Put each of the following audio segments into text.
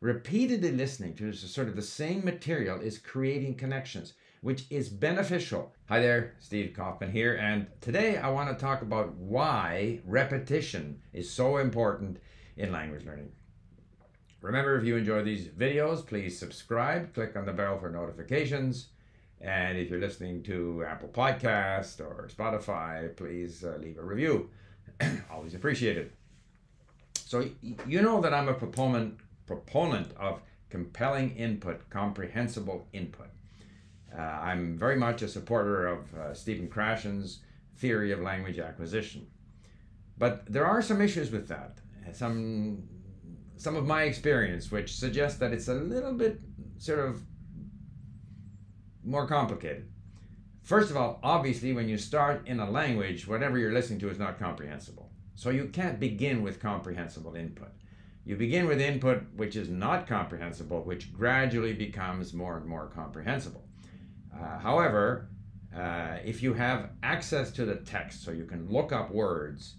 Repeatedly listening to sort of the same material is creating connections, which is beneficial. Hi there, Steve Kaufmann here, and today I want to talk about why repetition is so important in language learning. Remember, if you enjoy these videos, please subscribe, click on the bell for notifications, and if you're listening to Apple Podcast or Spotify, please uh, leave a review. Always appreciated. So you know that I'm a proponent proponent of compelling input, comprehensible input. Uh, I'm very much a supporter of uh, Stephen Krashen's theory of language acquisition. But there are some issues with that. Some some of my experience which suggests that it's a little bit sort of more complicated. First of all, obviously, when you start in a language, whatever you're listening to is not comprehensible. So you can't begin with comprehensible input. You begin with input which is not comprehensible, which gradually becomes more and more comprehensible. Uh, however, uh, if you have access to the text, so you can look up words,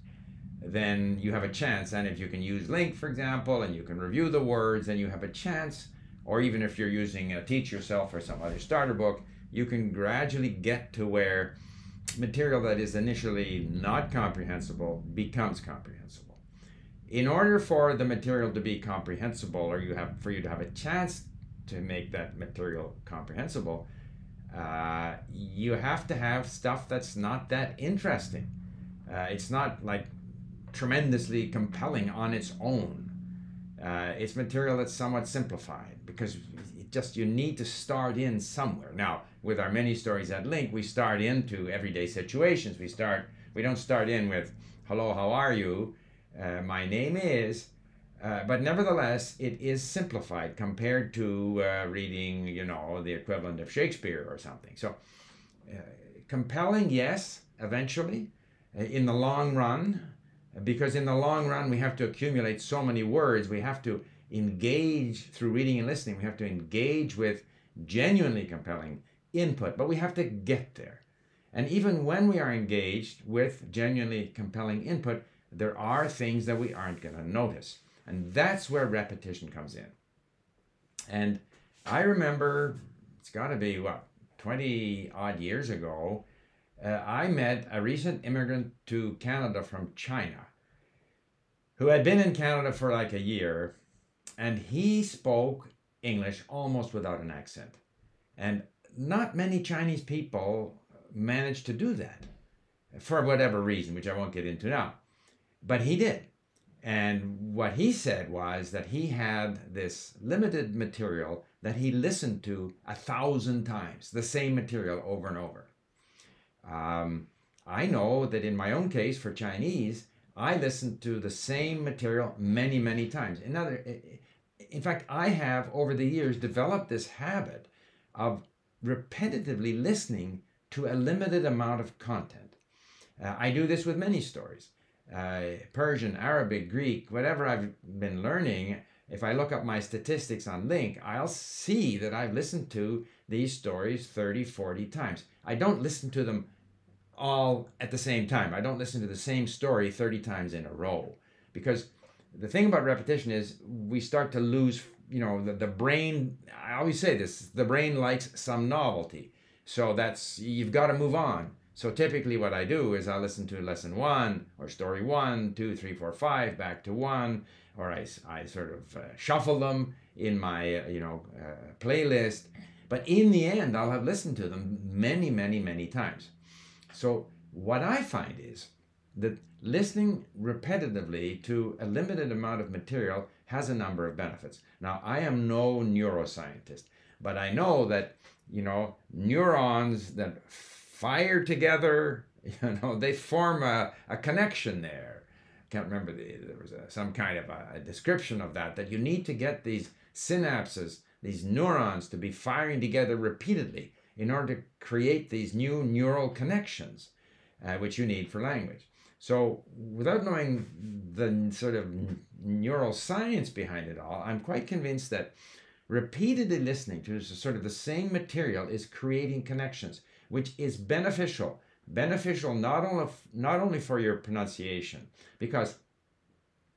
then you have a chance. And if you can use LingQ, for example, and you can review the words, then you have a chance. Or even if you're using a Teach Yourself or some other starter book, you can gradually get to where material that is initially not comprehensible becomes comprehensible in order for the material to be comprehensible or you have for you to have a chance to make that material comprehensible uh, you have to have stuff that's not that interesting. Uh, it's not like tremendously compelling on its own. Uh, it's material that's somewhat simplified because just you need to start in somewhere. Now with our many stories at LingQ we start into everyday situations. We start we don't start in with hello how are you uh, my name is, uh, but nevertheless, it is simplified compared to uh, reading, you know, the equivalent of Shakespeare or something. So, uh, compelling, yes, eventually, uh, in the long run, because in the long run, we have to accumulate so many words, we have to engage through reading and listening, we have to engage with genuinely compelling input, but we have to get there. And even when we are engaged with genuinely compelling input, there are things that we aren't going to notice. And that's where repetition comes in. And I remember, it's got to be what, 20 odd years ago, uh, I met a recent immigrant to Canada from China who had been in Canada for like a year and he spoke English almost without an accent. And not many Chinese people managed to do that for whatever reason, which I won't get into now. But he did. And what he said was that he had this limited material that he listened to a thousand times, the same material over and over. Um, I know that in my own case for Chinese, I listened to the same material many, many times. In other, in fact, I have over the years developed this habit of repetitively listening to a limited amount of content. Uh, I do this with many stories uh, Persian, Arabic, Greek, whatever I've been learning, if I look up my statistics on LingQ, I'll see that I've listened to these stories 30, 40 times. I don't listen to them all at the same time. I don't listen to the same story 30 times in a row. Because the thing about repetition is we start to lose, you know, the, the brain, I always say this, the brain likes some novelty. So that's, you've got to move on. So typically what I do is I listen to lesson one or story one, two, three, four, five, back to one, or I, I sort of uh, shuffle them in my, uh, you know, uh, playlist. But in the end, I'll have listened to them many, many, many times. So what I find is that listening repetitively to a limited amount of material has a number of benefits. Now, I am no neuroscientist, but I know that, you know, neurons that fire together. You know, they form a, a connection there. Can't remember the, there was a, some kind of a, a description of that. That you need to get these synapses, these neurons, to be firing together repeatedly in order to create these new neural connections, uh, which you need for language. So, without knowing the sort of neural science behind it all, I'm quite convinced that repeatedly listening to sort of the same material is creating connections which is beneficial. Beneficial not only, not only for your pronunciation, because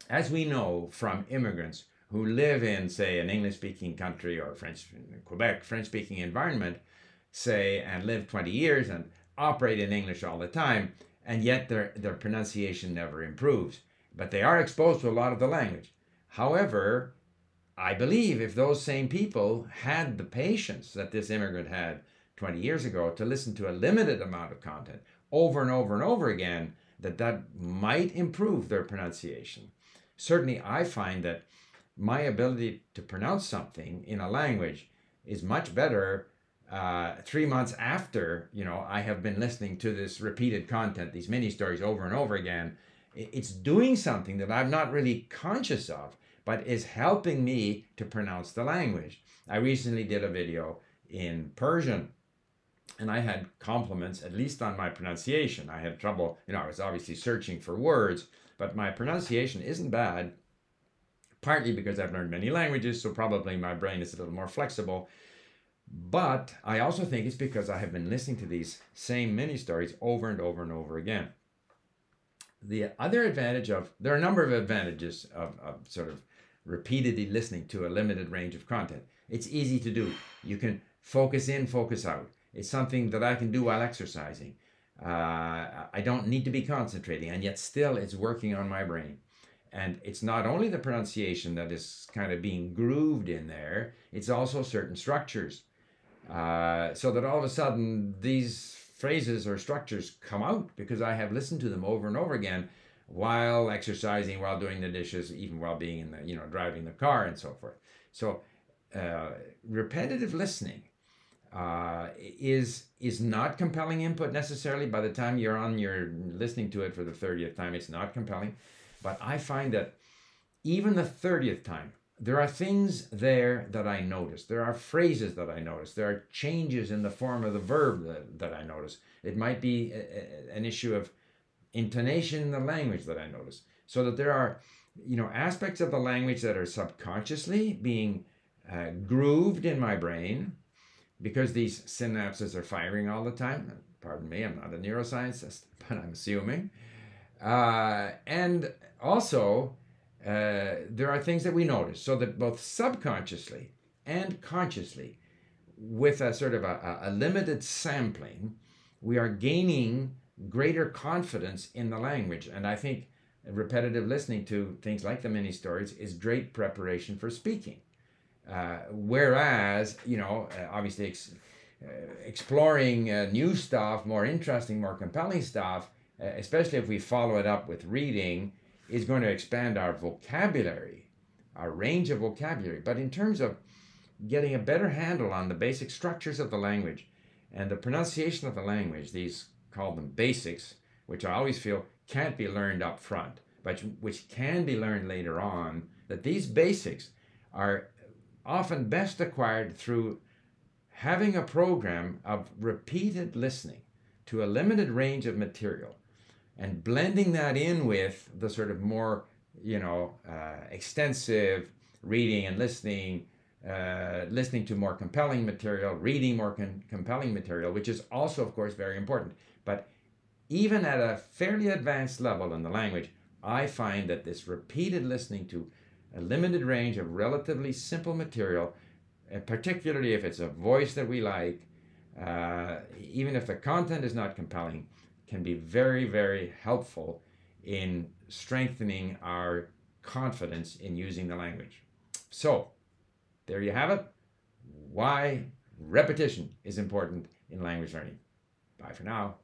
as we know from immigrants who live in, say, an English speaking country or French, Quebec, French speaking environment, say, and live 20 years and operate in English all the time, and yet their, their pronunciation never improves. But they are exposed to a lot of the language. However, I believe if those same people had the patience that this immigrant had 20 years ago to listen to a limited amount of content over and over and over again, that that might improve their pronunciation. Certainly, I find that my ability to pronounce something in a language is much better uh, three months after you know I have been listening to this repeated content, these mini stories over and over again. It's doing something that I'm not really conscious of, but is helping me to pronounce the language. I recently did a video in Persian and I had compliments, at least on my pronunciation. I had trouble, you know, I was obviously searching for words, but my pronunciation isn't bad, partly because I've learned many languages, so probably my brain is a little more flexible. But I also think it's because I have been listening to these same mini stories over and over and over again. The other advantage of, there are a number of advantages of, of sort of repeatedly listening to a limited range of content. It's easy to do. You can focus in, focus out. It's something that I can do while exercising. Uh, I don't need to be concentrating, and yet still it's working on my brain. And it's not only the pronunciation that is kind of being grooved in there, it's also certain structures. Uh, so that all of a sudden these phrases or structures come out because I have listened to them over and over again while exercising, while doing the dishes, even while being in the, you know, driving the car and so forth. So uh, repetitive listening uh, is is not compelling input necessarily. By the time you're on, you're listening to it for the thirtieth time. It's not compelling, but I find that even the thirtieth time, there are things there that I notice. There are phrases that I notice. There are changes in the form of the verb that, that I notice. It might be a, a, an issue of intonation in the language that I notice. So that there are, you know, aspects of the language that are subconsciously being uh, grooved in my brain because these synapses are firing all the time, pardon me, I'm not a neuroscientist, but I'm assuming. Uh, and also, uh, there are things that we notice, so that both subconsciously and consciously, with a sort of a, a limited sampling, we are gaining greater confidence in the language. And I think repetitive listening to things like the mini stories is great preparation for speaking. Uh, whereas, you know, uh, obviously ex- uh, exploring uh, new stuff, more interesting, more compelling stuff, uh, especially if we follow it up with reading, is going to expand our vocabulary, our range of vocabulary. But in terms of getting a better handle on the basic structures of the language and the pronunciation of the language, these call them basics, which I always feel can't be learned up front, but which can be learned later on, that these basics are often best acquired through having a program of repeated listening to a limited range of material and blending that in with the sort of more, you know, uh, extensive reading and listening, uh, listening to more compelling material, reading more con- compelling material, which is also, of course, very important. But even at a fairly advanced level in the language, I find that this repeated listening to a limited range of relatively simple material, uh, particularly if it's a voice that we like, uh, even if the content is not compelling, can be very, very helpful in strengthening our confidence in using the language. So, there you have it. Why repetition is important in language learning. Bye for now.